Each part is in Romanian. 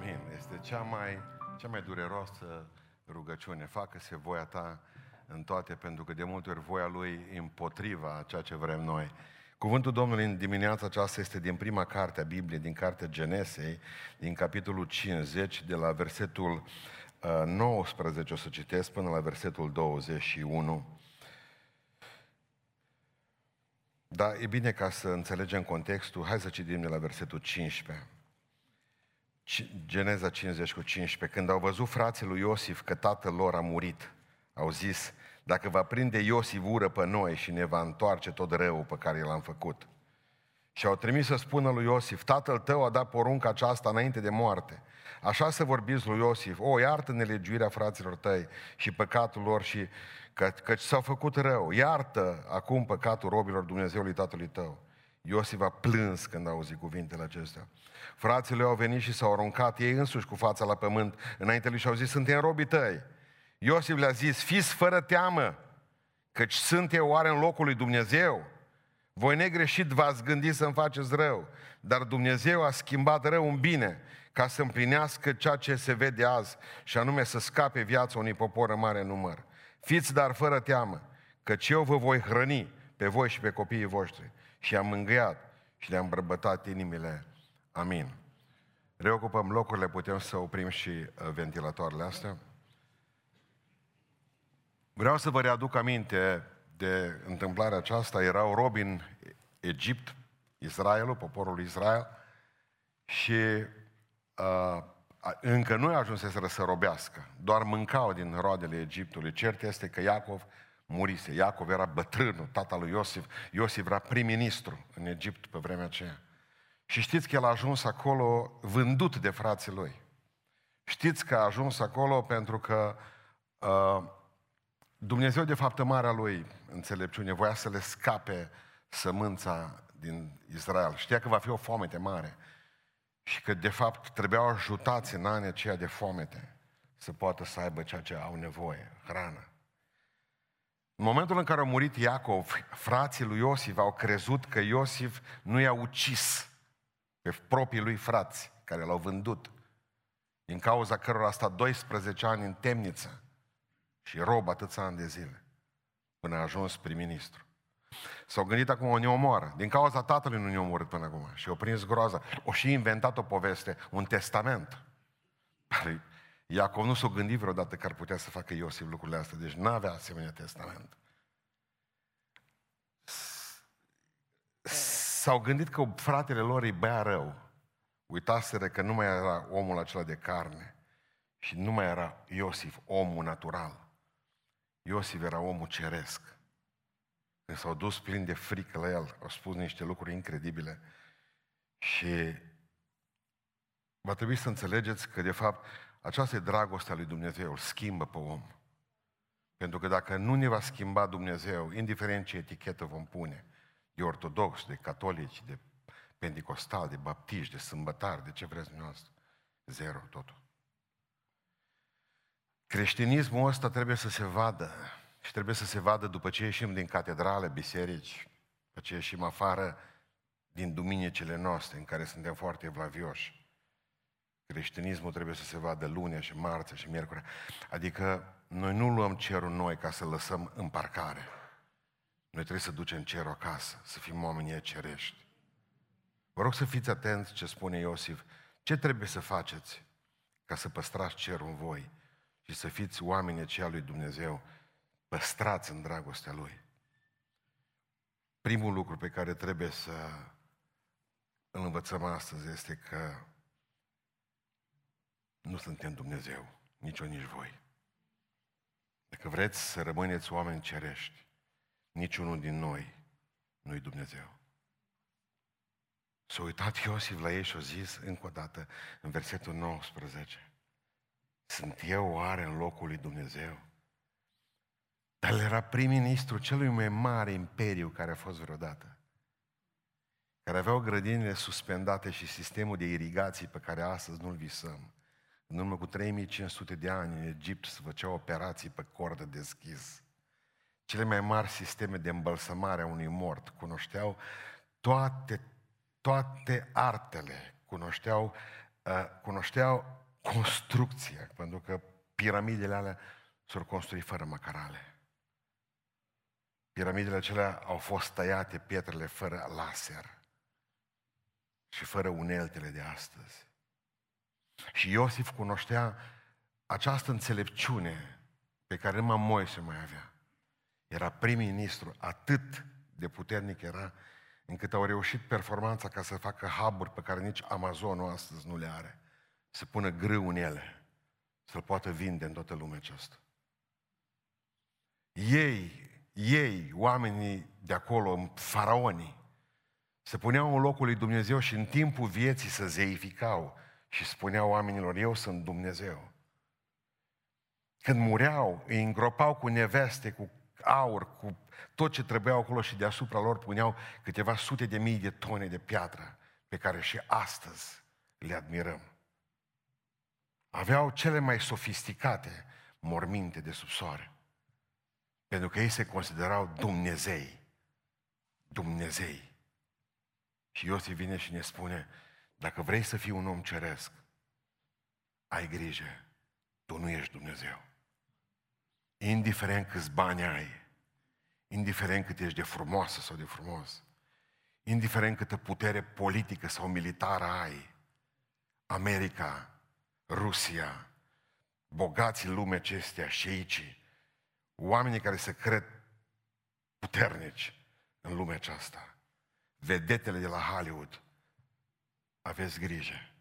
Amin. Este cea mai, cea mai dureroasă rugăciune. Facă-se voia ta în toate, pentru că de multe ori voia lui împotriva ceea ce vrem noi. Cuvântul Domnului în dimineața aceasta este din prima carte a Bibliei, din cartea Genesei, din capitolul 50, de la versetul 19, uh, o să citesc, până la versetul 21. Da, e bine ca să înțelegem contextul. Hai să citim de la versetul 15. Geneza 50 cu 15. Când au văzut frații lui Iosif că tatăl lor a murit, au zis, dacă va prinde Iosif ură pe noi și ne va întoarce tot răul pe care l-am făcut. Și au trimis să spună lui Iosif, tatăl tău a dat porunca aceasta înainte de moarte. Așa să vorbiți lui Iosif, o, iartă nelegiuirea fraților tăi și păcatul lor și că, căci s-au făcut rău. Iartă acum păcatul robilor Dumnezeului tatălui tău. Iosif a plâns când a auzit cuvintele acestea. Frații lui au venit și s-au aruncat ei însuși cu fața la pământ înainte lui și au zis, suntem robii tăi. Iosif le-a zis, fiți fără teamă, căci sunt eu oare în locul lui Dumnezeu? Voi negreșit v-ați gândit să-mi faceți rău, dar Dumnezeu a schimbat rău în bine, ca să împlinească ceea ce se vede azi, și anume să scape viața unui popor în mare număr. Fiți dar fără teamă, căci eu vă voi hrăni pe voi și pe copiii voștri. Și am mângâiat și le-am bărbătat inimile. Amin. Reocupăm locurile, putem să oprim și uh, ventilatoarele astea. Vreau să vă readuc aminte de întâmplarea aceasta. Erau robi în Egipt, Israelul, poporul Israel, și uh, încă nu ajunseseră să robească, doar mâncau din roadele Egiptului. Cert este că Iacov murise. Iacov era bătrânul, tata lui Iosif. Iosif era prim-ministru în Egipt pe vremea aceea. Și știți că el a ajuns acolo vândut de frații lui. Știți că a ajuns acolo pentru că uh, Dumnezeu, de fapt, marea lui înțelepciune, voia să le scape sămânța din Israel. Știa că va fi o foamete mare și că, de fapt, trebuiau ajutați în anii aceia de foamete să poată să aibă ceea ce au nevoie, hrană. În momentul în care a murit Iacov, frații lui Iosif au crezut că Iosif nu i-a ucis pe proprii lui frați care l-au vândut, din cauza cărora a stat 12 ani în temniță și rob atâția ani de zile, până a ajuns prim-ministru. S-au gândit acum o ne omoară. Din cauza tatălui nu ne omorât până acum. Și au prins groaza. O și inventat o poveste, un testament. Iacov nu s-a gândit vreodată că ar putea să facă Iosif lucrurile astea. Deci nu avea asemenea testament. S-au gândit că fratele lor îi bea rău. Uitaseră că nu mai era omul acela de carne. Și nu mai era Iosif, omul natural. Iosif era omul ceresc. Când s-au dus plin de frică la el, au spus niște lucruri incredibile. Și va trebui să înțelegeți că, de fapt, aceasta e dragostea lui Dumnezeu, îl schimbă pe om. Pentru că dacă nu ne va schimba Dumnezeu, indiferent ce etichetă vom pune, de ortodox, de catolici, de pentecostal, de baptiști, de sâmbătari, de ce vreți dumneavoastră, zero totul. Creștinismul ăsta trebuie să se vadă și trebuie să se vadă după ce ieșim din catedrale, biserici, după ce ieșim afară din duminicile noastre, în care suntem foarte evlavioși. Creștinismul trebuie să se vadă lunea și marțea și miercurea. Adică noi nu luăm cerul noi ca să lăsăm în parcare. Noi trebuie să ducem cerul acasă, să fim oamenii cerești. Vă rog să fiți atenți ce spune Iosif. Ce trebuie să faceți ca să păstrați cerul în voi și să fiți oamenii aceia lui Dumnezeu păstrați în dragostea Lui. Primul lucru pe care trebuie să îl învățăm astăzi este că nu suntem Dumnezeu, nici eu, nici voi. Dacă vreți să rămâneți oameni cerești, niciunul din noi nu-i Dumnezeu. S-a uitat Iosif la ei și a zis încă o dată în versetul 19, sunt eu oare în locul lui Dumnezeu? Dar el era prim-ministru celui mai mare imperiu care a fost vreodată. Care aveau grădinile suspendate și sistemul de irigații pe care astăzi nu-l visăm. În urmă cu 3500 de ani în Egipt se făceau operații pe cordă deschis. Cele mai mari sisteme de îmbălsămare a unui mort cunoșteau toate, toate artele, cunoșteau uh, cunoșteau construcția, pentru că piramidele alea s-au construit fără macarale. Piramidele acelea au fost tăiate, pietrele fără laser și fără uneltele de astăzi. Și Iosif cunoștea această înțelepciune pe care numai Moise mai avea. Era prim-ministru, atât de puternic era, încât au reușit performanța ca să facă hub pe care nici Amazonul astăzi nu le are. Să pună grâu în ele, să-l poată vinde în toată lumea aceasta. Ei, ei, oamenii de acolo, faraonii, se puneau în locul lui Dumnezeu și în timpul vieții se zeificau și spuneau oamenilor, eu sunt Dumnezeu. Când mureau, îi îngropau cu neveste, cu aur, cu tot ce trebuiau acolo și deasupra lor puneau câteva sute de mii de tone de piatră pe care și astăzi le admirăm. Aveau cele mai sofisticate morminte de sub soare. Pentru că ei se considerau Dumnezei. Dumnezei. Și Iosif vine și ne spune, dacă vrei să fii un om ceresc, ai grijă, tu nu ești Dumnezeu. Indiferent câți bani ai, indiferent cât ești de frumoasă sau de frumos, indiferent câtă putere politică sau militară ai, America, Rusia, bogații lumea acestea, șeicii, oamenii care se cred puternici în lumea aceasta, vedetele de la Hollywood, aveți grijă,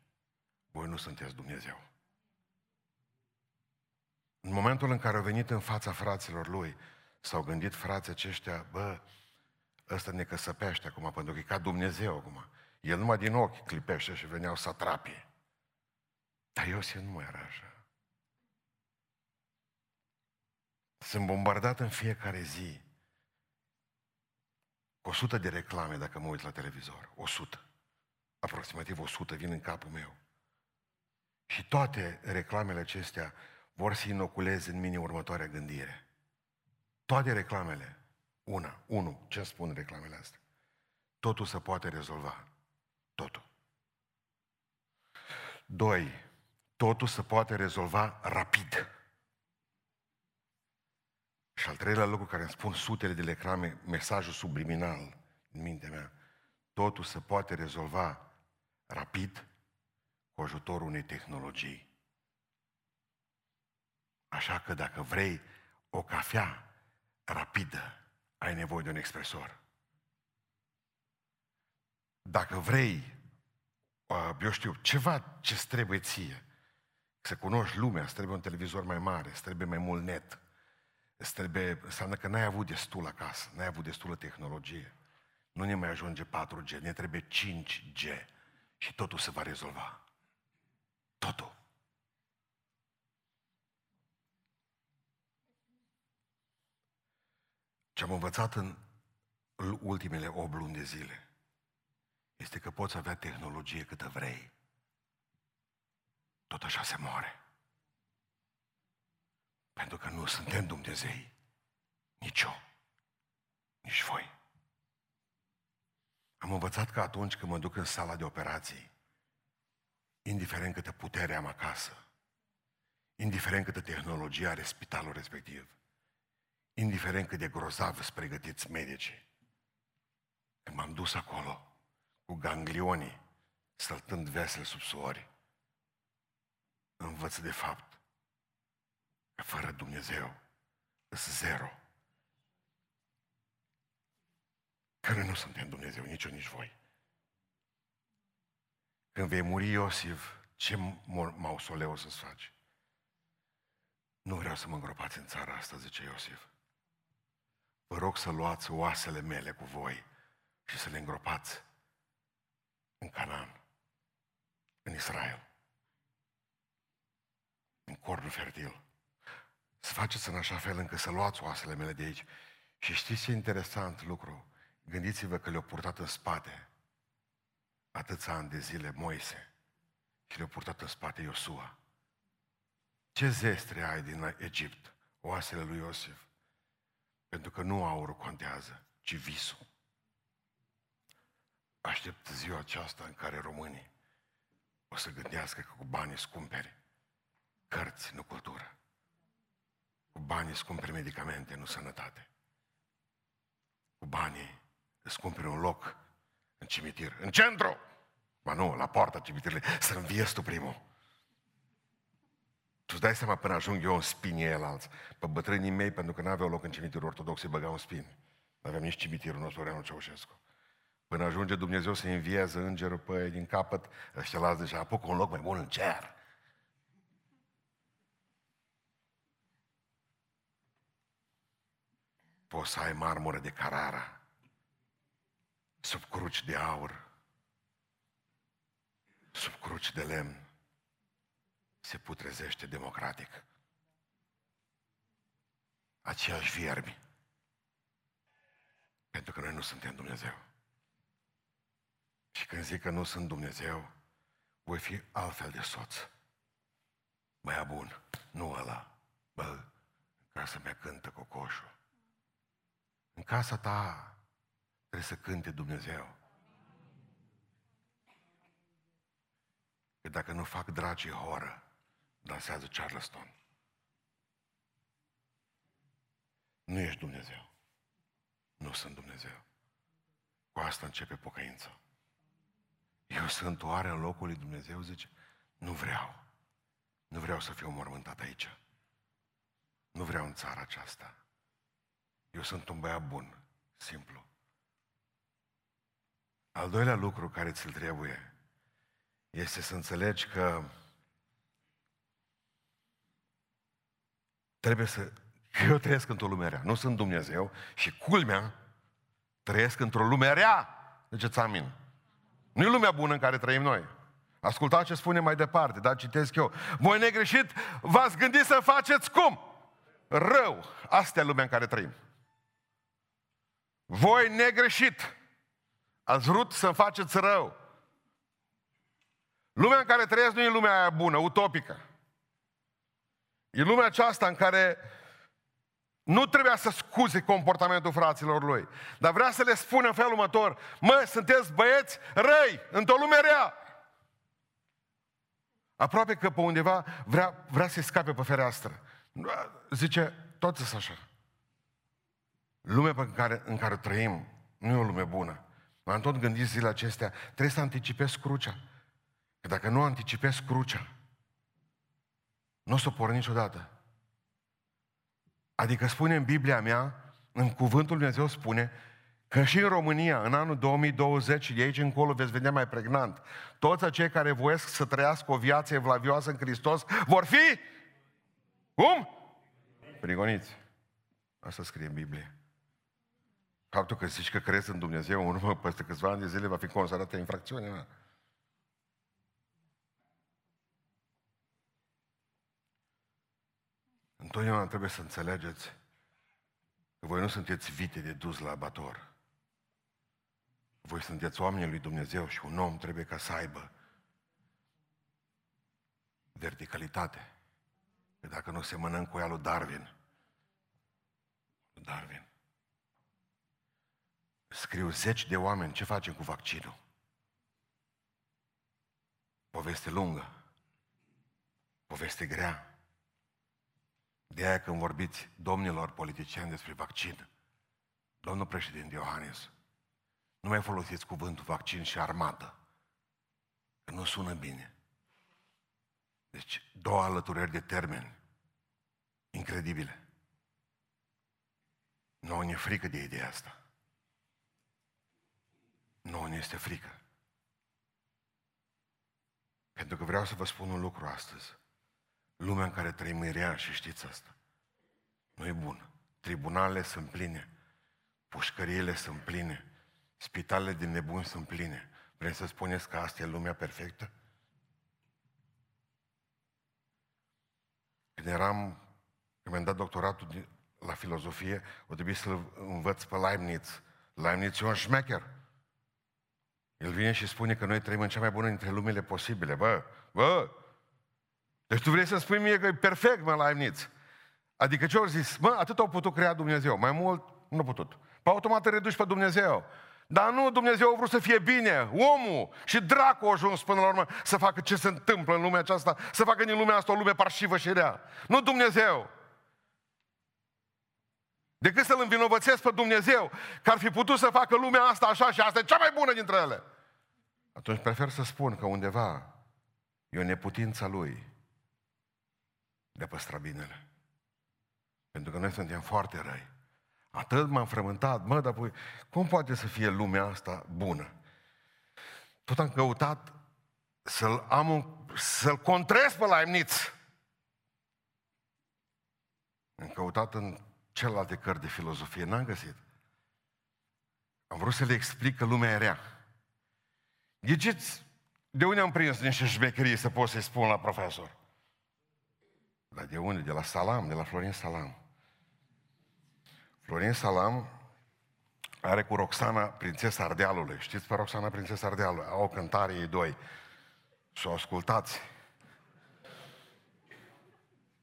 voi nu sunteți Dumnezeu. În momentul în care au venit în fața fraților lui, s-au gândit frații aceștia, bă, ăsta ne căsăpește acum, pentru că e ca Dumnezeu acum. El numai din ochi clipește și veneau satrapii. Dar Iosif nu mai era așa. Sunt bombardat în fiecare zi cu 100 de reclame dacă mă uit la televizor. 100. Aproximativ 100 vin în capul meu. Și toate reclamele acestea vor să inoculeze în mine următoarea gândire. Toate reclamele, una, unu, ce spun reclamele astea? Totul se poate rezolva. Totul. Doi, totul se poate rezolva rapid. Și al treilea lucru care îmi spun sutele de reclame, mesajul subliminal în mintea mea, totul se poate rezolva rapid cu ajutorul unei tehnologii. Așa că dacă vrei o cafea rapidă, ai nevoie de un expresor. Dacă vrei, uh, eu știu, ceva ce trebuie ție, să cunoști lumea, îți trebuie un televizor mai mare, îți trebuie mai mult net, îți trebuie, înseamnă că n-ai avut destul acasă, n-ai avut destulă tehnologie. Nu ne mai ajunge 4G, ne trebuie 5G și totul se va rezolva. Totul. Ce am învățat în ultimele 8 luni de zile este că poți avea tehnologie câtă vrei. Tot așa se moare. Pentru că nu suntem Dumnezei. Nici eu. Nici voi. Am învățat că atunci când mă duc în sala de operații, indiferent câtă putere am acasă, indiferent câtă tehnologie are spitalul respectiv, indiferent cât de grozav sunt pregătiți medicii, când m-am dus acolo cu ganglionii, săltând vesel sub suori, învăț de fapt că fără Dumnezeu sunt zero. Că noi nu suntem Dumnezeu, nici eu, nici voi. Când vei muri Iosif, ce mausoleu o să-ți faci? Nu vreau să mă îngropați în țara asta, zice Iosif. Vă rog să luați oasele mele cu voi și să le îngropați în Canaan, în Israel, în cornul fertil. Să faceți în așa fel încât să luați oasele mele de aici. Și știți ce interesant lucru? Gândiți-vă că le-au purtat în spate atâția ani de zile Moise și le-au purtat în spate Iosua. Ce zestre ai din Egipt, oasele lui Iosif? Pentru că nu aurul contează, ci visul. Aștept ziua aceasta în care românii o să gândească că cu banii îți cumperi cărți, nu cultură. Cu banii îți cumperi medicamente, nu sănătate. Cu banii îți cumperi un loc în cimitir, în centru. Ba nu, la poarta cimitirului, să înviezi tu primul. Tu îți dai seama până ajung eu în spini el alți. Pe bătrânii mei, pentru că nu aveau loc în cimitirul ortodox, îi băgau în spini. Nu aveam nici cimitirul nostru, Reanul Ceaușescu. Până ajunge Dumnezeu să învieze îngerul pe ei din capăt, ăștia las deja apucă un loc mai bun în cer. Poți să ai marmură de Carara, sub cruci de aur, sub cruci de lemn, se putrezește democratic. Aceiași viermi. Pentru că noi nu suntem Dumnezeu. Și când zic că nu sunt Dumnezeu, voi fi altfel de soț. Mai bun, nu ăla. Bă, casa mea cântă cocoșul. În casa ta trebuie să cânte Dumnezeu. Că dacă nu fac dragii horă, dansează Charleston. Nu ești Dumnezeu. Nu sunt Dumnezeu. Cu asta începe pocăința. Eu sunt oare în locul lui Dumnezeu? Zice, nu vreau. Nu vreau să fiu mormântat aici. Nu vreau în țara aceasta. Eu sunt un băiat bun, simplu. Al doilea lucru care ți-l trebuie este să înțelegi că trebuie să... Eu trăiesc într-o lume rea, nu sunt Dumnezeu și culmea trăiesc într-o lume rea. Ziceți amin. Nu e lumea bună în care trăim noi. Ascultați ce spune mai departe, dar citesc eu. Voi negreșit, v-ați gândit să faceți cum? Rău. Asta e lumea în care trăim. Voi negreșit, ați vrut să faceți rău. Lumea în care trăiesc nu e lumea aia bună, utopică. E lumea aceasta în care nu trebuia să scuze comportamentul fraților lui, dar vrea să le spună în felul următor, mă, sunteți băieți răi, într-o lume rea. Aproape că pe undeva vrea, vrea să scape pe fereastră. Zice, toți sunt așa. Lumea pe care, în care trăim nu e o lume bună. M-am tot gândit zilele acestea, trebuie să anticipez crucea. Că dacă nu anticipez crucea, nu o să o porni niciodată. Adică spune în Biblia mea, în cuvântul Dumnezeu spune, că și în România, în anul 2020, de aici încolo veți vedea mai pregnant, toți acei care voiesc să trăiască o viață evlavioasă în Hristos vor fi, cum? Prigoniți. Asta scrie în Biblie. Faptul că zici că crezi în Dumnezeu în urmă peste câțiva ani de zile va fi considerată infracțiune. Întotdeauna trebuie să înțelegeți că voi nu sunteți vite de dus la abator. Voi sunteți oamenii lui Dumnezeu și un om trebuie ca să aibă verticalitate. Că dacă nu se mănânc cu ea lui Darwin, lui Darwin, scriu zeci de oameni ce facem cu vaccinul. Poveste lungă, poveste grea. De aia când vorbiți domnilor politicieni despre vaccin, domnul președinte Iohannis, nu mai folosiți cuvântul vaccin și armată, că nu sună bine. Deci, două alăturări de termeni incredibile. Nu ne frică de ideea asta. Nu ne este frică. Pentru că vreau să vă spun un lucru astăzi. Lumea în care trăim e rea și știți asta. Nu e bun. Tribunalele sunt pline. Pușcăriile sunt pline. Spitalele din nebuni sunt pline. Vrem să spuneți că asta e lumea perfectă? Când eram, când mi-am dat doctoratul la filozofie, o trebuie să-l învăț pe Leibniz. Leibniz e un șmecher. El vine și spune că noi trăim în cea mai bună dintre lumele posibile. Bă, bă, deci tu vrei să spui mie că e perfect, mă, Leibniz. Adică ce au zis? Mă, atât au putut crea Dumnezeu. Mai mult nu a putut. Pe automat te reduci pe Dumnezeu. Dar nu, Dumnezeu a vrut să fie bine, omul și dracu a ajuns până la urmă să facă ce se întâmplă în lumea aceasta, să facă din lumea asta o lume parșivă și rea. Nu Dumnezeu. Decât să-L învinovățesc pe Dumnezeu, că ar fi putut să facă lumea asta așa și asta e cea mai bună dintre ele. Atunci prefer să spun că undeva e o neputință Lui de a păstra binele. Pentru că noi suntem foarte răi. Atât m-am frământat, mă, dar pui, cum poate să fie lumea asta bună? Tot am căutat să-l am un, să-l contrez pe Leibniz. Am căutat în celelalte cărți de filozofie, n-am găsit. Am vrut să le explic că lumea e rea. Ghiceți de unde am prins niște șmecherie să pot să-i spun la profesor? Dar de unde? De la Salam, de la Florin Salam. Florin Salam are cu Roxana, prințesa Ardealului. Știți pe Roxana, prințesa Ardealului? Au o cântare ei doi. Și o ascultați.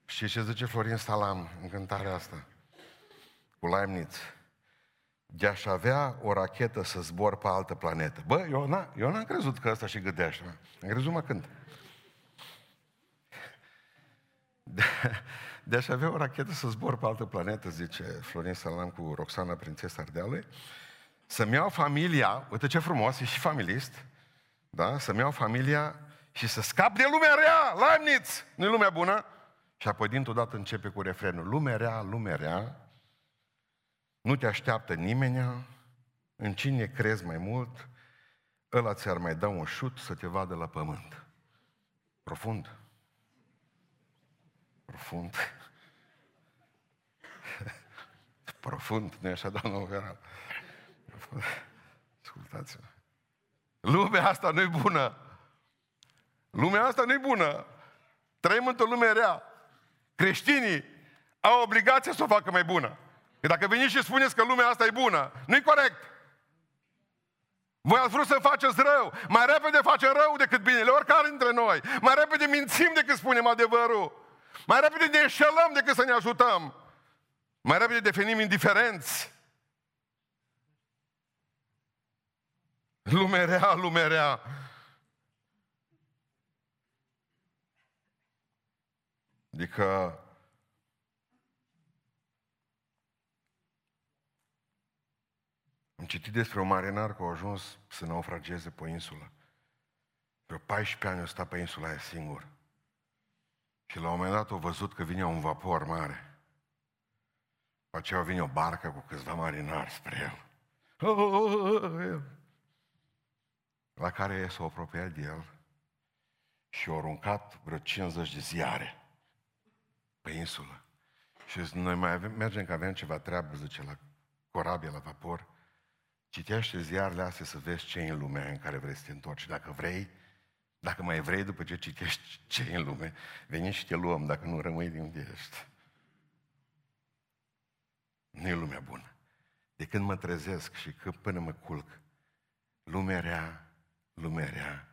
Și ce zice Florin Salam în cântarea asta? Cu Leibniz. De-aș avea o rachetă să zbor pe altă planetă. Bă, eu, n- eu n-am crezut că ăsta și gândește. Am crezut mă când. De, de aș avea o rachetă să zbor pe altă planetă, zice Florin Salam cu Roxana, prințesa Ardealului, să-mi iau familia, uite ce frumos, e și familist, da? să-mi iau familia și să scap de lumea rea, Leibniz, nu lumea bună? Și apoi dintr-o dată începe cu refrenul, lumea rea, lumea rea, nu te așteaptă nimeni, în cine crezi mai mult, ăla ți-ar mai da un șut să te vadă la pământ. Profund. Profund. Profund, nu e așa, doamnă Veral? Ascultați-mă. Lumea asta nu-i bună. Lumea asta nu-i bună. Trăim într-o lume rea. Creștinii au obligația să o facă mai bună. Că dacă veniți și spuneți că lumea asta e bună, nu-i corect. Voi ați vrut să faceți rău. Mai repede facem rău decât binele, oricare dintre noi. Mai repede mințim decât spunem adevărul. Mai repede ne înșelăm decât să ne ajutăm. Mai repede devenim indiferenți. Lume rea, lume rea. Adică Am citit despre un marinar care a ajuns să naufrageze pe insulă. Pe 14 ani a stat pe insula aia singur. Și la un moment dat a văzut că vine un vapor mare. Pe aceea vine o barcă cu câțiva marinari spre el. La care s-a apropiat de el și a aruncat vreo 50 de ziare pe insulă. Și zice, noi mai avem, mergem că avem ceva treabă, zice, la corabie, la vapor. Citește ziarele astea să vezi ce e în lumea în care vrei să te întorci. Dacă vrei, dacă mai vrei după ce citești ce e în lume, veni și te luăm dacă nu rămâi din unde ești. Nu e lumea bună. De când mă trezesc și că până mă culc, lumea rea, lumea rea,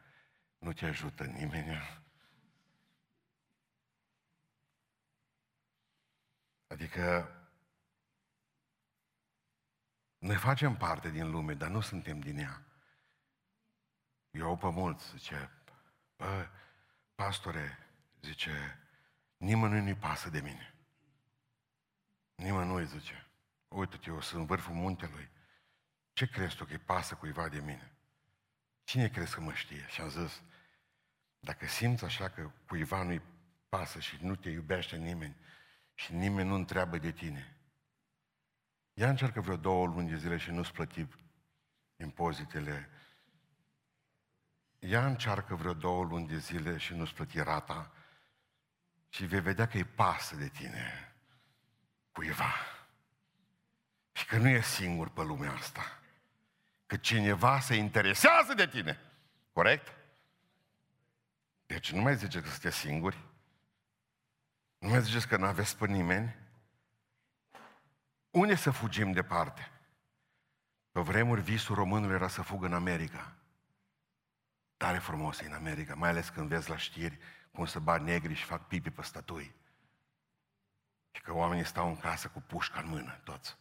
nu te ajută nimeni. Adică noi facem parte din lume, dar nu suntem din ea. Eu pe mulți, zice, bă, pastore, zice, nimănui nu-i pasă de mine. Nimănui, zice, uite-te, eu sunt în vârful muntelui. Ce crezi tu că-i pasă cuiva de mine? Cine crezi că mă știe? Și am zis, dacă simți așa că cuiva nu-i pasă și nu te iubește nimeni și nimeni nu întreabă de tine, Ia încearcă vreo două luni de zile și nu-ți plăti impozitele. Ia încearcă vreo două luni de zile și nu-ți plăti rata și vei vedea că îi pasă de tine cuiva. Și că nu e singur pe lumea asta. Că cineva se interesează de tine. Corect? Deci nu mai ziceți că sunteți singuri. Nu mai ziceți că nu aveți pe nimeni. Unde să fugim departe? Pe vremuri visul românului era să fugă în America. Tare frumos e în America, mai ales când vezi la știri cum să bat negri și fac pipi pe statui. Și că oamenii stau în casă cu pușca în mână, toți.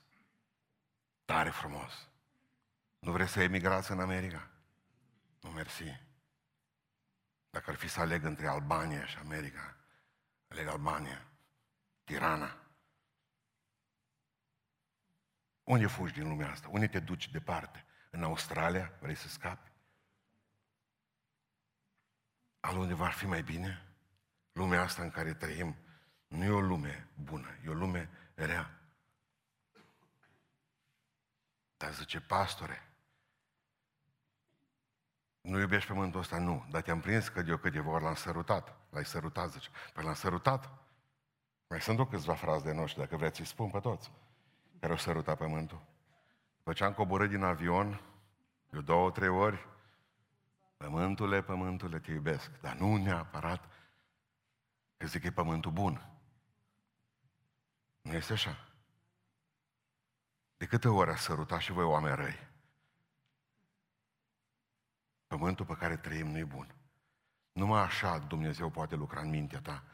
Tare frumos. Nu vreți să emigrați în America? Nu, mersi. Dacă ar fi să aleg între Albania și America, aleg Albania, Tirana. Unde fugi din lumea asta? Unde te duci departe? În Australia? Vrei să scapi? Al unde va fi mai bine? Lumea asta în care trăim nu e o lume bună, e o lume rea. Dar zice, pastore, nu iubești pământul ăsta? Nu. Dar te-am prins că de eu vor l-am sărutat. L-ai sărutat, zice. Păi l-am sărutat. Mai sunt o câțiva frați de noștri, dacă vreți, îi spun pe toți, care au sărutat pământul. După ce am coborât din avion, eu două, trei ori, pământule, pământule, te iubesc. Dar nu neapărat că zic că e pământul bun. Nu este așa. De câte ori a sărutat și voi oameni răi? Pământul pe care trăim nu e bun. Numai așa Dumnezeu poate lucra în mintea ta,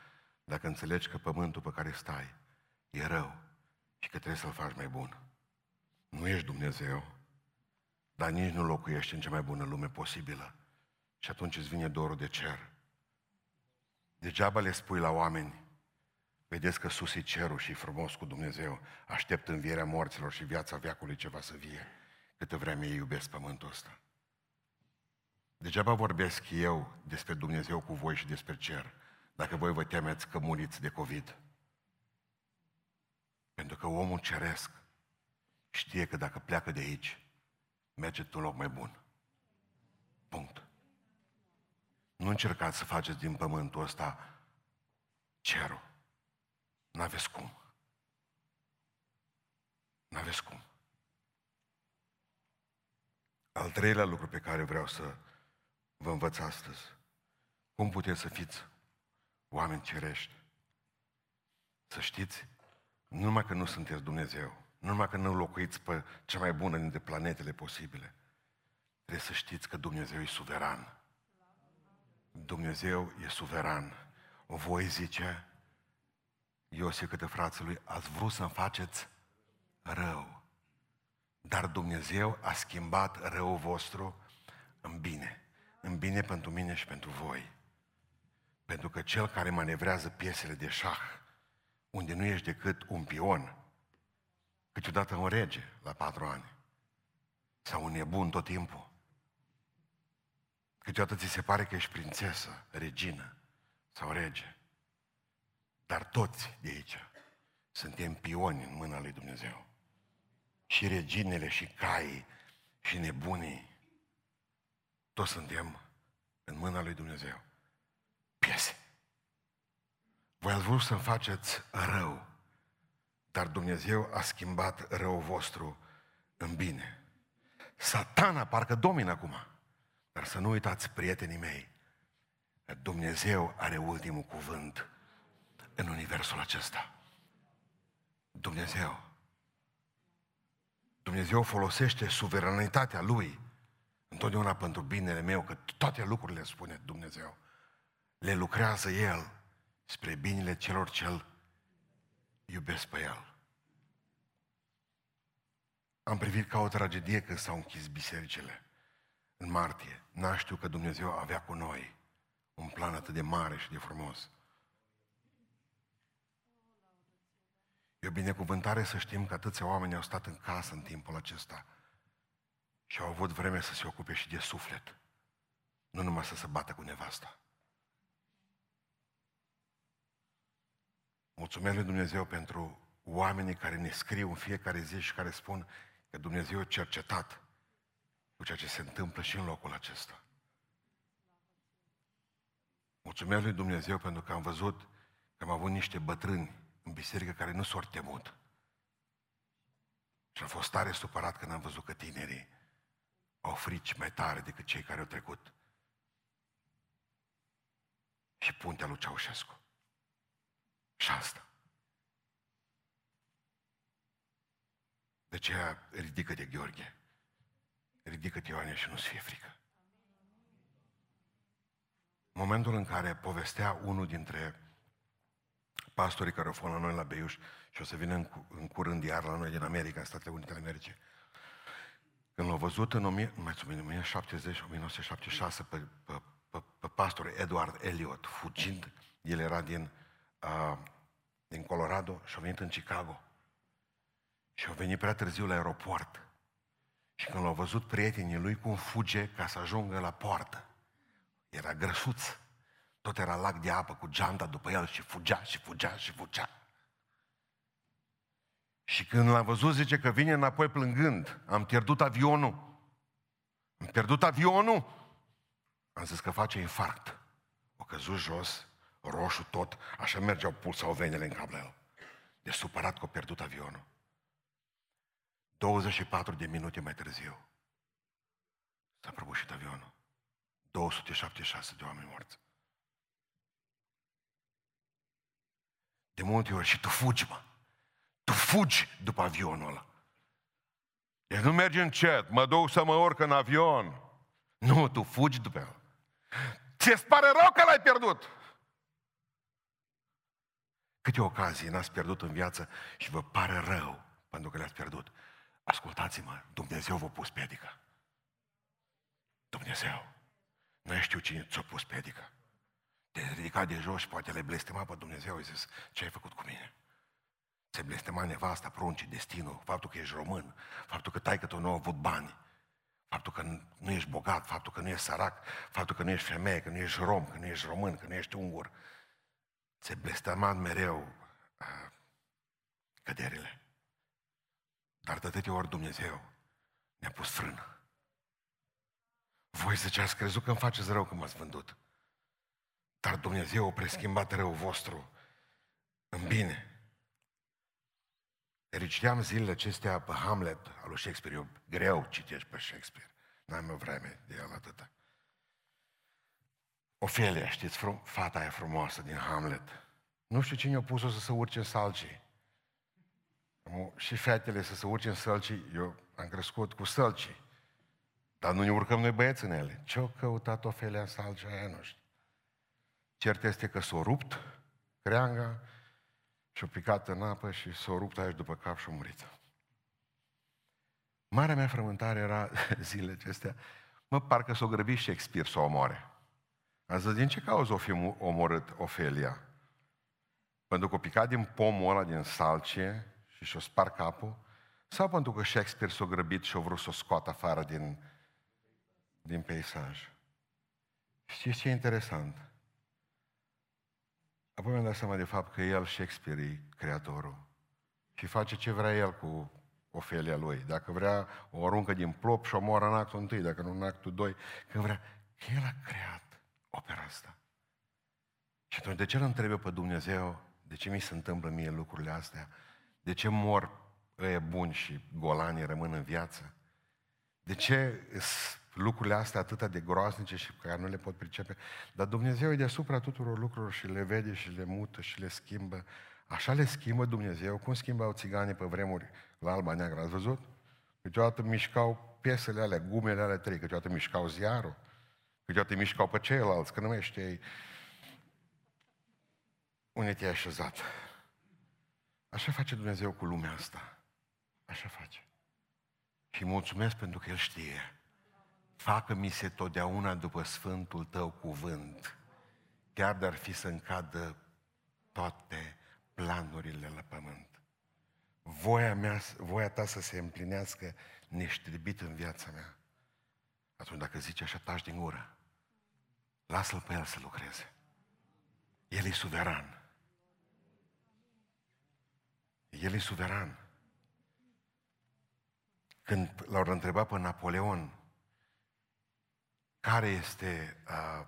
dacă înțelegi că pământul pe care stai e rău și că trebuie să-l faci mai bun. Nu ești Dumnezeu, dar nici nu locuiești în cea mai bună lume posibilă. Și atunci îți vine dorul de cer. Degeaba le spui la oameni, vedeți că sus e cerul și e frumos cu Dumnezeu, aștept învierea morților și viața veacului ce va să vie, câtă vreme ei iubesc pământul ăsta. Degeaba vorbesc eu despre Dumnezeu cu voi și despre cer, dacă voi vă temeți că muriți de COVID. Pentru că omul ceresc știe că dacă pleacă de aici, merge într-un loc mai bun. Punct. Nu încercați să faceți din pământul ăsta cerul. N-aveți cum. N-aveți cum. Al treilea lucru pe care vreau să vă învăț astăzi. Cum puteți să fiți oameni cerești? Să știți, nu numai că nu sunteți Dumnezeu, nu numai că nu locuiți pe cea mai bună dintre planetele posibile, trebuie să știți că Dumnezeu e suveran. Dumnezeu e suveran. Voi zice, Iosif câte frații ați vrut să-mi faceți rău. Dar Dumnezeu a schimbat răul vostru în bine în bine pentru mine și pentru voi. Pentru că cel care manevrează piesele de șah, unde nu ești decât un pion, câteodată un rege la patru ani, sau un nebun tot timpul, câteodată ți se pare că ești prințesă, regină sau rege, dar toți de aici suntem pioni în mâna lui Dumnezeu. Și reginele, și caii, și nebunii, toți suntem în mâna lui Dumnezeu. Piese. Voi ați vrut să-mi faceți rău, dar Dumnezeu a schimbat răul vostru în bine. Satana parcă domină acum. Dar să nu uitați, prietenii mei, Dumnezeu are ultimul cuvânt în universul acesta. Dumnezeu. Dumnezeu folosește suveranitatea Lui Întotdeauna pentru binele meu, că toate lucrurile, spune Dumnezeu, le lucrează El spre binele celor ce îl iubesc pe El. Am privit ca o tragedie când s-au închis bisericile în martie. N-a știu că Dumnezeu avea cu noi un plan atât de mare și de frumos. E o binecuvântare să știm că atâția oameni au stat în casă în timpul acesta și au avut vreme să se ocupe și de suflet. Nu numai să se bată cu nevasta. Mulțumesc lui Dumnezeu pentru oamenii care ne scriu în fiecare zi și care spun că Dumnezeu a cercetat cu ceea ce se întâmplă și în locul acesta. Mulțumesc lui Dumnezeu pentru că am văzut că am avut niște bătrâni în biserică care nu s-au temut. Și am fost tare supărat când am văzut că tinerii au frici mai tare decât cei care au trecut. Și puntea lui Ceaușescu. Și asta. De ce ridică de Gheorghe. Ridică-te, Ioane, și nu-ți fie frică. Momentul în care povestea unul dintre pastorii care au fost la noi la Beiuș și o să vină în, curând iar la noi din America, în Statele Unite ale Americii, Când l-au văzut în 1970, 1976 pe, pe, pe, pe pastorul Edward Elliot fugind, el era din, uh, din Colorado și a venit în Chicago. Și a venit prea târziu la aeroport. Și când l-au văzut prietenii lui cum fuge ca să ajungă la poartă, era grăsuț. Tot era lac de apă cu geanta după el și fugea și fugea și fugea. Și când l-am văzut, zice că vine înapoi plângând. Am pierdut avionul. Am pierdut avionul. Am zis că face infarct. O căzut jos, roșu tot, așa mergeau pulsau venele în cap la el. De supărat că a pierdut avionul. 24 de minute mai târziu s-a prăbușit avionul. 276 de oameni morți. De multe ori și tu fugi, mă. Tu fugi după avionul ăla. El nu merge încet, mă duc să mă urc în avion. Nu, tu fugi după el. Ți-e pare rău că l-ai pierdut. Câte ocazii n-ați pierdut în viață și vă pare rău pentru că le-ați pierdut. Ascultați-mă, Dumnezeu v-a pus pedica. Dumnezeu. Nu știu cine ți-a pus pedica. Te-ai ridicat de jos și poate le blestema pe Dumnezeu. I zis, ce ai făcut cu mine? Se blestema nevasta, pruncii, destinul, faptul că ești român, faptul că taică tu nu a avut bani, faptul că nu ești bogat, faptul că nu ești sărac, faptul că nu ești femeie, că nu ești rom, că nu ești român, că nu ești ungur. Se blestema mereu uh, căderile. Dar de atâtea ori Dumnezeu ne-a pus frână. Voi zice, ați crezut că îmi faceți rău că m-ați vândut. Dar Dumnezeu a preschimbat răul vostru în bine. Reciteam zilele acestea pe Hamlet al lui Shakespeare. Eu greu citești pe Shakespeare. N-am o vreme de el atâta. Ofelia, știți, frum, fata aia frumoasă din Hamlet. Nu știu cine a pus-o să se urce în salcii. Și fetele să se urce în sălcii, eu am crescut cu sălcii. Dar nu ne urcăm noi băieți în ele. Ce-o căutat Ofelia în salcea aia, nu știu. Cert este că s-a rupt creanga și-a picat în apă și s-a rupt aici după cap și-a murit. Marea mea frământare era zilele acestea, mă, parcă s-o grăbi Shakespeare să o omoare. Am zis, din ce cauză o fi omorât Ofelia? Pentru că o picat din pomul ăla din salcie și și-o spar capul? Sau pentru că Shakespeare s-a grăbit și a vrut să o scoată afară din, din peisaj? Știți ce e interesant? Apoi mi-am dat seama de fapt că el, Shakespeare, e creatorul. Și face ce vrea el cu Ofelia lui. Dacă vrea, o aruncă din plop și o moară în actul întâi, dacă nu în actul doi. Când vrea, că el a creat opera asta. Și atunci, de ce îl întrebe pe Dumnezeu, de ce mi se întâmplă mie lucrurile astea? De ce mor ăia buni și golanii rămân în viață? De ce lucrurile astea atât de groaznice și care nu le pot pricepe? Dar Dumnezeu e deasupra tuturor lucrurilor și le vede și le mută și le schimbă. Așa le schimbă Dumnezeu, cum schimbau țiganii pe vremuri la Alba Neagră, ați văzut? Câteodată mișcau piesele alea, gumele alea trei, câteodată mișcau ziarul, câteodată mișcau pe ceilalți, că nu mai știai unde te-ai așezat. Așa face Dumnezeu cu lumea asta. Așa face. Și mulțumesc pentru că El știe. Facă-mi se totdeauna după Sfântul Tău cuvânt, chiar dar fi să încadă toate planurile la pământ. Voia, mea, voia ta să se împlinească neștribit în viața mea. Atunci dacă zice așa, taci din gură. Lasă-l pe el să lucreze. El e suveran. El e suveran. Când l-au întrebat pe Napoleon care este uh,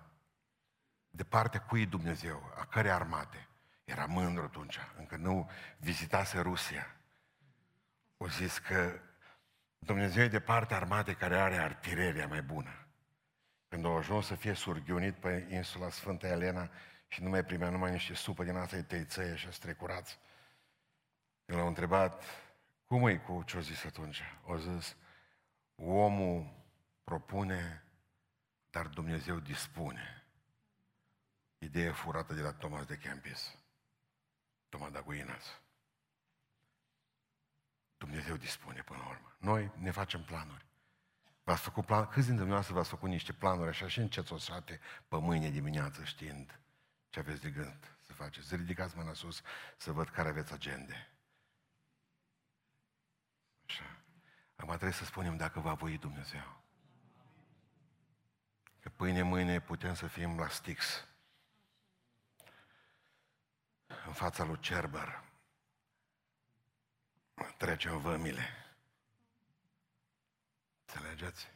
de partea cui Dumnezeu, a cărei armate, era mândru atunci, încă nu vizitase Rusia. O zis că Dumnezeu e de partea armatei care are artileria mai bună. Când au ajuns să fie surghiunit pe insula Sfânta Elena și nu mai primea numai niște supă din asta teițăie și strecurați, l-au întrebat, cum e cu ce-o zis atunci? O zis, omul propune, dar Dumnezeu dispune. Ideea furată de la Thomas de Kempis. Thomas de Aquinas. Dumnezeu dispune până la urmă. Noi ne facem planuri. V-ați făcut plan? Câți dintre dumneavoastră v-ați făcut niște planuri așa și încețoșate pe mâine dimineață știind ce aveți de gând să faceți? Să ridicați mâna sus să văd care aveți agende. Așa. Acum trebuie să spunem dacă va voi Dumnezeu. Că pâine mâine putem să fim la Stix. În fața lui Cerber. Trecem vămile. Înțelegeți?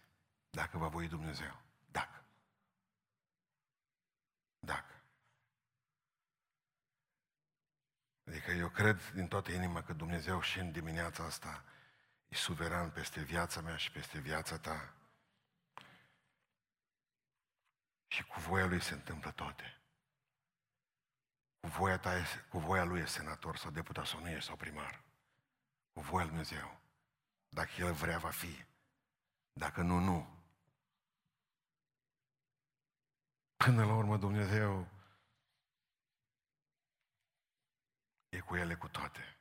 Dacă va voi Dumnezeu. Dacă. Dacă. Adică eu cred din toată inima că Dumnezeu și în dimineața asta e suveran peste viața mea și peste viața ta. Și cu voia Lui se întâmplă toate. Cu voia, ta, cu voia Lui e senator sau deputat sau nu e sau primar. Cu voia Lui Dumnezeu. Dacă El vrea, va fi. Dacă nu, nu. Până la urmă Dumnezeu e cu ele cu toate.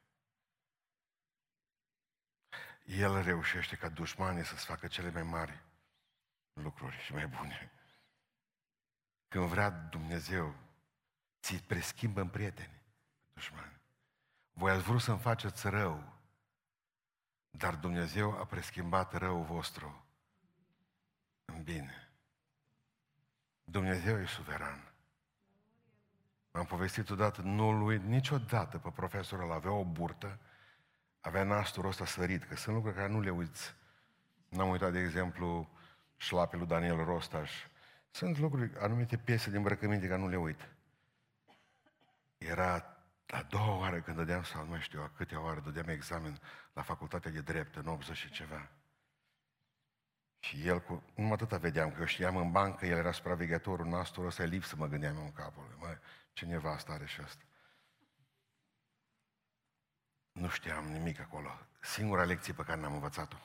El reușește ca dușmanii să-ți facă cele mai mari lucruri și mai bune. Când vrea Dumnezeu, ți preschimbă în prieteni, dușmani. Voi ați vrut să-mi faceți rău, dar Dumnezeu a preschimbat răul vostru în bine. Dumnezeu e suveran. Am povestit odată, nu lui niciodată pe profesorul ăla avea o burtă, avea nasturul ăsta sărit, că sunt lucruri care nu le uiți. N-am uitat, de exemplu, șlapele lui Daniel Rostaș. Sunt lucruri, anumite piese din îmbrăcăminte care nu le uit. Era a doua oară când dădeam, sau nu mai știu a câte oară, dădeam examen la facultatea de drept, în 80 și ceva. Și el, cu, nu atâta vedeam, că eu știam în bancă, el era supraveghetorul, nastul ăsta e lipsă, mă gândeam eu în capul. Mă, ce nevastă are și asta. Nu știam nimic acolo. Singura lecție pe care n-am învățat-o.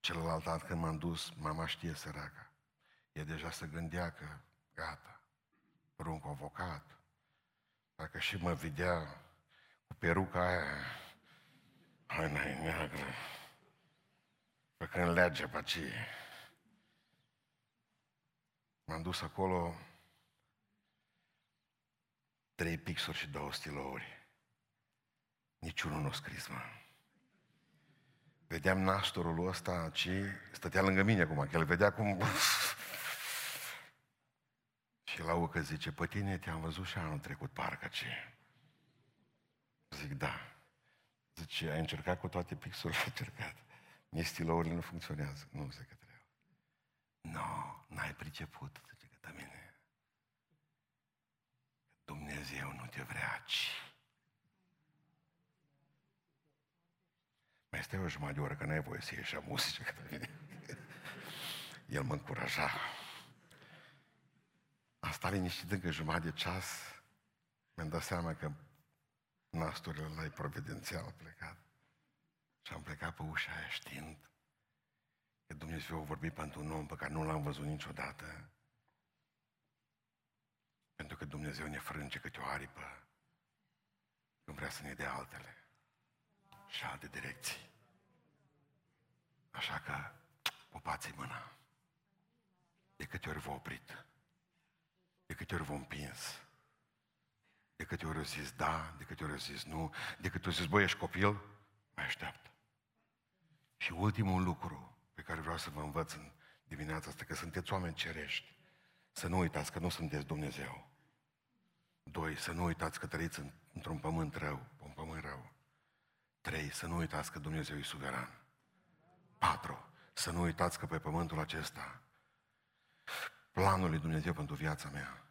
Celălalt an când m-am dus, mama știe săraca. E deja se gândea că gata, prunc avocat. Dacă și mă vedea cu peruca aia, haina e neagră, pe când lege pe ce. M-am dus acolo, trei pixuri și două stilouri. Niciunul nu scris, mă. Vedeam nastorul ăsta, ci stătea lângă mine acum, că el vedea cum... și la că zice, pe tine te-am văzut și anul trecut, parcă ce. Zic, da. Zice, ai încercat cu toate pixurile? Ai încercat. Mie stilourile nu funcționează. Nu, zic că trebuie. Nu, no, n-ai priceput, zice că mine. Dumnezeu nu te vrea, ci Mai stai o jumătate de oră, că n-ai voie să ieși la muzică. El mă încuraja. Am stat liniștit încă jumătate de ceas. Mi-am dat seama că nasturile ăla e providențial plecat. Și am plecat pe ușa aia știind că Dumnezeu a vorbit pentru un om pe care nu l-am văzut niciodată. Pentru că Dumnezeu ne frânge câte o aripă când vrea să ne dea altele și alte direcții. Așa că pupați mâna. De câte ori v-a oprit, de câte ori v-a împins, de câte ori au zis da, de câte ori au zis nu, de câte ori zis, băi, ești copil, mai așteaptă. Și ultimul lucru pe care vreau să vă învăț în dimineața asta, că sunteți oameni cerești, să nu uitați că nu sunteți Dumnezeu. Doi, să nu uitați că trăiți într-un pământ rău, un pământ rău. Trei, să nu uitați că Dumnezeu e suveran. Patru, să nu uitați că pe pământul acesta planul lui Dumnezeu pentru viața mea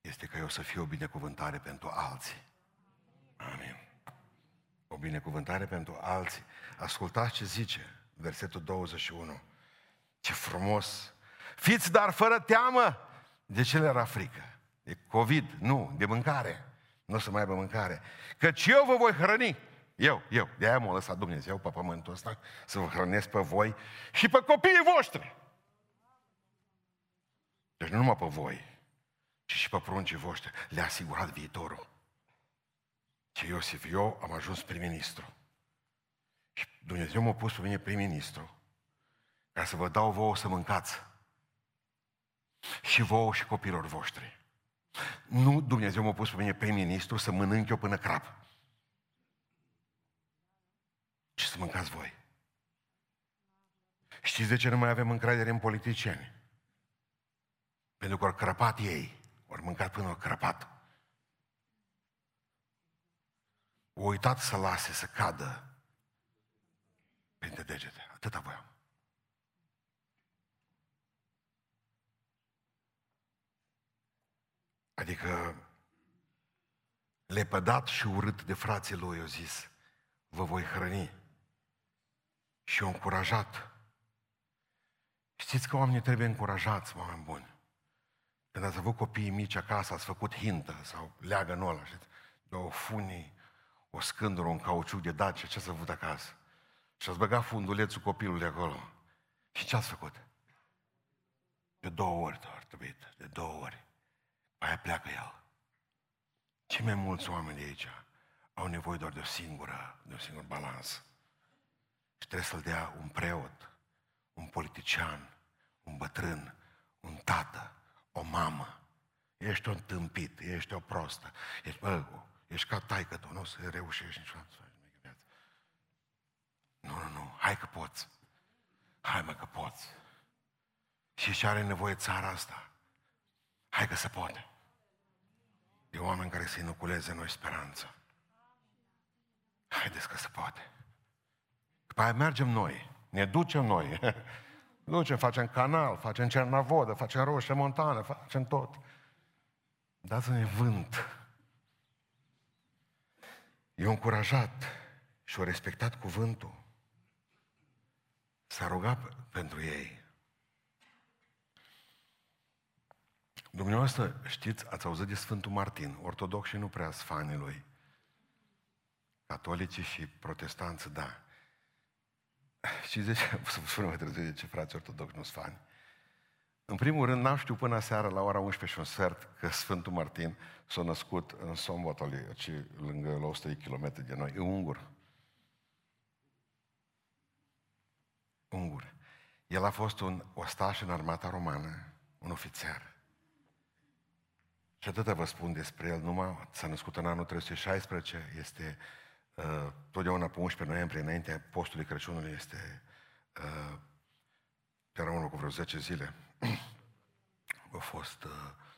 este că eu să fiu o binecuvântare pentru alții. Amin. O binecuvântare pentru alții. Ascultați ce zice versetul 21. Ce frumos! Fiți dar fără teamă! De ce le era frică? De COVID? Nu, de mâncare. Nu o să mai aibă mâncare. Căci eu vă voi hrăni. Eu, eu. De aia m-a lăsat Dumnezeu pe pământul ăsta să vă hrănesc pe voi și pe copiii voștri. Deci nu numai pe voi, ci și pe pruncii voștri. Le-a asigurat viitorul. Și Iosif, eu am ajuns prim-ministru. Și Dumnezeu m-a pus pe mine prim-ministru. ca să vă dau vouă să mâncați. Și vouă și copilor voștri. Nu Dumnezeu m-a pus pe mine prim-ministru să mănânc eu până crap. Și să mâncați voi. Știți de ce nu mai avem încredere în politicieni? Pentru că au crăpat ei. Au mâncat până au crăpat. O uitat să lase să cadă printre degete. Atâta voiam. Adică lepădat și urât de frații lui, eu zis, vă voi hrăni. Și o încurajat. Știți că oamenii trebuie încurajați, oameni buni. Când ați avut copiii mici acasă, ați făcut hintă sau leagă în ăla, știți? De o funii, o scândură, un cauciuc de dace, ce ați avut acasă? Și ați băgat fundulețul copilului acolo. Și ce ați făcut? De două ori ar trebui, de două ori. Aia pleacă el. Cei mai mulți oameni de aici au nevoie doar de o singură, de o singură balans. Și trebuie să-l dea un preot, un politician, un bătrân, un tată, o mamă. Ești un tâmpit, ești o prostă, ești, bă, ești ca taică tu, nu o să reușești niciodată să faci viață. Nu, nu, nu, hai că poți. Hai mă că poți. Și ce are nevoie țara asta? Hai că se poate. De oameni care să inoculeze noi speranță. Haideți că se poate. După aia mergem noi, ne ducem noi. ducem, facem canal, facem Cernavodă, facem Roșie Montană, facem tot. Dați-ne vânt. E încurajat și o respectat cuvântul. S-a rugat pentru ei. Dumneavoastră, știți, ați auzit de Sfântul Martin, ortodoxii nu prea sunt fanii lui. Catolicii și protestanți, da. Știți de ce? Să vă spun mai târziu de ce frații ortodoxi nu sunt fani. În primul rând, n-am știut până seara la ora 11 și un sfert că Sfântul Martin s-a născut în Sombotoli, ci lângă la 100 de kilometri de noi, în Ungur. Ungur. El a fost un ostaș în armata romană, un ofițer. Și atâta vă spun despre el, numai s-a născut în anul 316, este uh, totdeauna pe 11 noiembrie, înaintea postului Crăciunului, este uh, pe urmă cu vreo 10 zile, a fost uh,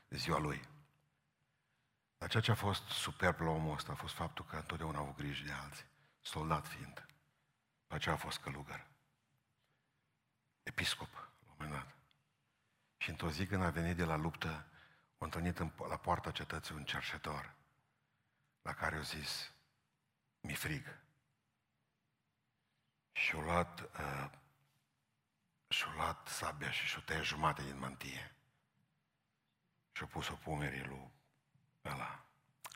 ziua lui. Dar ceea ce a fost superb la omul ăsta a fost faptul că întotdeauna a avut grijă de alții, soldat fiind. Pe aceea a fost călugăr. Episcop, la un moment dat. Și într-o zi când a venit de la luptă, a întâlnit în, la poarta cetății un cerșetor la care a zis, mi frig. Și-a luat, uh, și-a luat sabia și și-a tăiat jumate din mantie. Și-a pus-o pumerii lui ăla,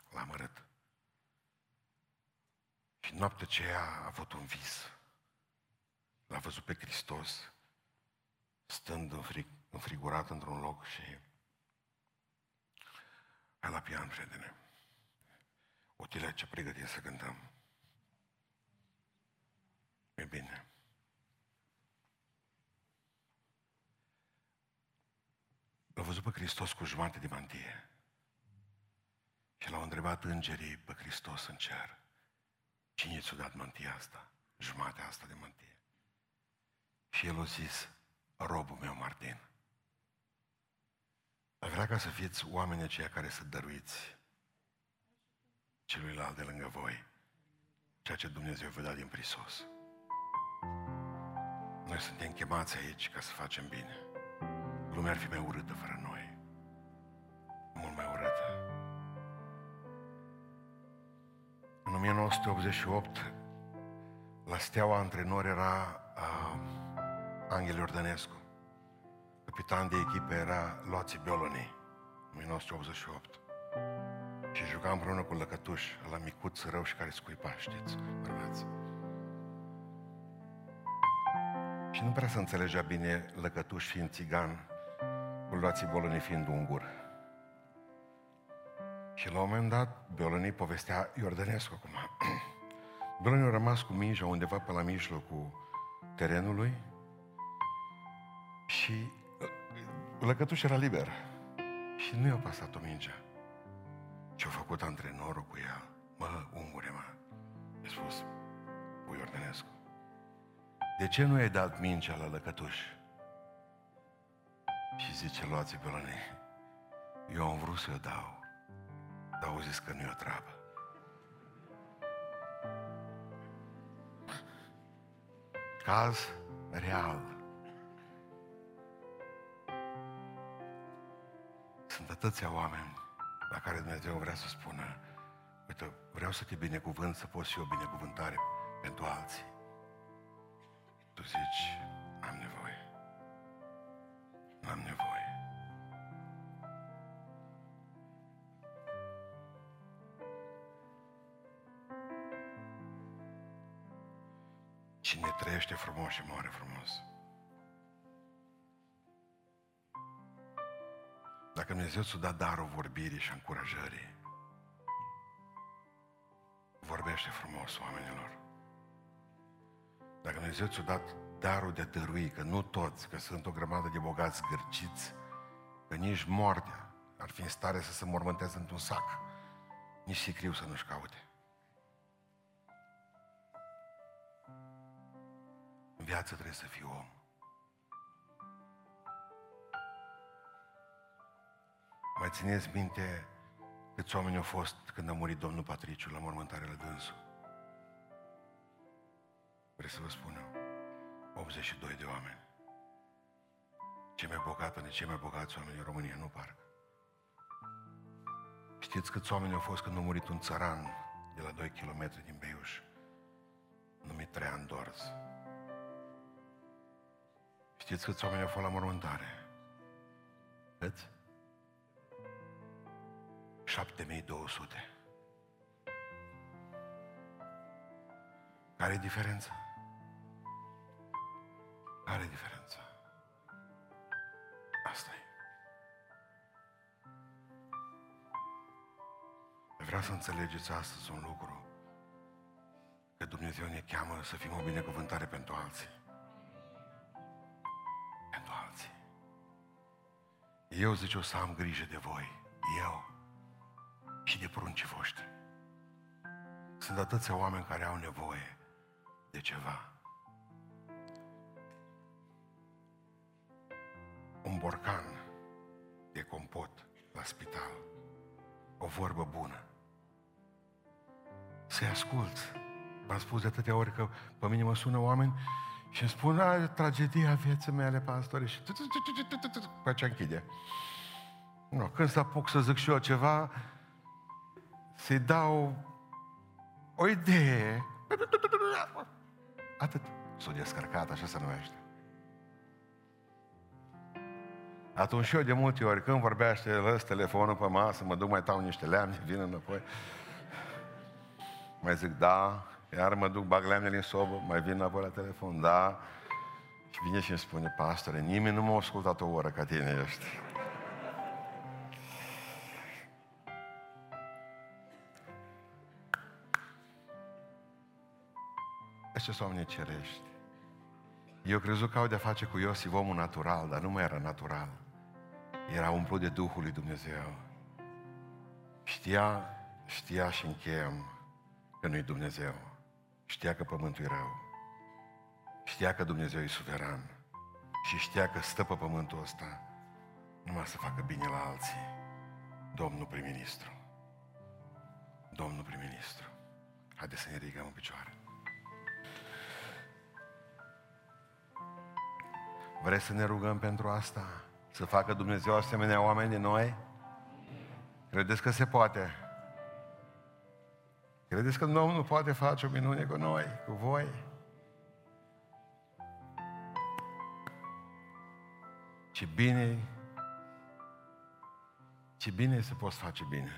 l-a mărât. Și noaptea aceea a avut un vis. L-a văzut pe Hristos stând înfrig, înfrigurat într-un loc și Hai la pian, prietene. Utile ce pregătim să cântăm. E bine. L-a văzut pe Hristos cu jumate de mantie. Și l-au întrebat îngerii pe Hristos în cer. Cine ți-a dat mantia asta? Jumatea asta de mantie. Și el a zis, robul meu Martin. Aș vrea ca să fiți oameni aceia care să dăruiți celuilalt de lângă voi ceea ce Dumnezeu vă da din prisos. Noi suntem chemați aici ca să facem bine. Lumea ar fi mai urâtă fără noi. Mult mai urâtă. În 1988, la steaua antrenor era uh, Angel Iordănescu. Capitan de echipă era Loții Bioloni, 1988. Și jucam împreună cu Lăcătuș, la micuț rău și care scuipa, știți, bărbați. Și nu prea se înțelegea bine Lăcătuș fiind țigan, cu Loții Bioloni fiind ungur. Și la un moment dat, Bioloni povestea Iordănescu acum. Bioloni a rămas cu mingea undeva pe la mijlocul terenului Și uh, lăcătuș era liber. Și nu i-a pasat-o mingea. Ce-a făcut antrenorul cu el? Mă, ungure, mă. I-a spus, Pui Ordenescu, de ce nu ai dat mingea la lăcătuș? Și zice, luați pe la ne. Eu am vrut să o dau, dar au zis că nu e o treabă. Caz real. Sunt atâția oameni la care Dumnezeu vrea să spună, uite, vreau să te binecuvânt, să poți fi o binecuvântare pentru alții. Tu zici, am nevoie. Nu am nevoie. Cine trăiește frumos și moare frumos. Dacă Dumnezeu ți-a dat darul vorbirii și încurajării, vorbește frumos oamenilor. Dacă Dumnezeu ți-a dat darul de dărui, că nu toți, că sunt o grămadă de bogați gârciți, că nici moartea ar fi în stare să se mormânteze într-un sac, nici sicriu să nu-și caute. În viață trebuie să fii om. Mai țineți minte câți oameni au fost când a murit Domnul Patriciu la mormântarea la dânsul? Vreau să vă spun eu. 82 de oameni. Cei mai bogați, de cei mai bogați oameni în România, nu parcă. Știți câți oameni au fost când a murit un țăran de la 2 km din Beiuș, numit Traian Dorz? Știți câți oameni au fost la mormântare? Câți? 7200. Care e diferența? Care e diferența? Asta e. Vreau să înțelegeți astăzi un lucru. Că Dumnezeu ne cheamă să fim o binecuvântare pentru alții. Pentru alții. Eu, zice, o să am grijă de voi. Eu și de pruncii voștri. Sunt atâția oameni care au nevoie de ceva. Borcan de compot la spital. O vorbă bună. Să-i ascult. V-am spus de atâtea ori că pe mine mă sună oameni și îmi spun, a, tragedia vieții mele, pastore, și pe ce închide. Nu, când să apuc să zic și eu ceva, să-i dau o idee. Atât. S-a descărcat, așa se numește. Atunci eu de multe ori, când vorbește, lăs telefonul pe masă, mă duc, mai tau niște leamne, vin înapoi. Mai zic da, iar mă duc, bag leamnele în sobă, mai vin înapoi la telefon, da. Și vine și îmi spune, pastore, nimeni nu m-a ascultat o oră ca tine ești. Ăștia sunt oameni cerești. Eu crezut că au de-a face cu Iosif omul natural, dar nu mai era natural. Era umplut de Duhul lui Dumnezeu. Știa, știa și încheiem că nu-i Dumnezeu. Știa că pământul e rău. Știa că Dumnezeu e suveran. Și știa că stă pe pământul ăsta numai să facă bine la alții. Domnul prim-ministru. Domnul prim-ministru. Haideți să ne ridicăm în picioare. Vreți să ne rugăm pentru asta? Să facă Dumnezeu asemenea oameni de noi? Credeți că se poate? Credeți că Domnul poate face o minune cu noi, cu voi? Ce bine, ce bine să poți face bine.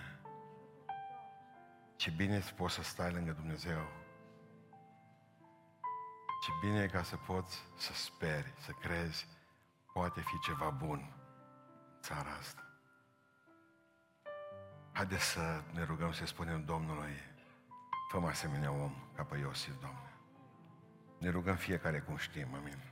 Ce bine să poți să stai lângă Dumnezeu. Ce bine e ca să poți să speri, să crezi, poate fi ceva bun în țara asta. Haideți să ne rugăm să spunem Domnului, fă asemenea om ca pe Iosif, Doamne. Ne rugăm fiecare cum știm, amin.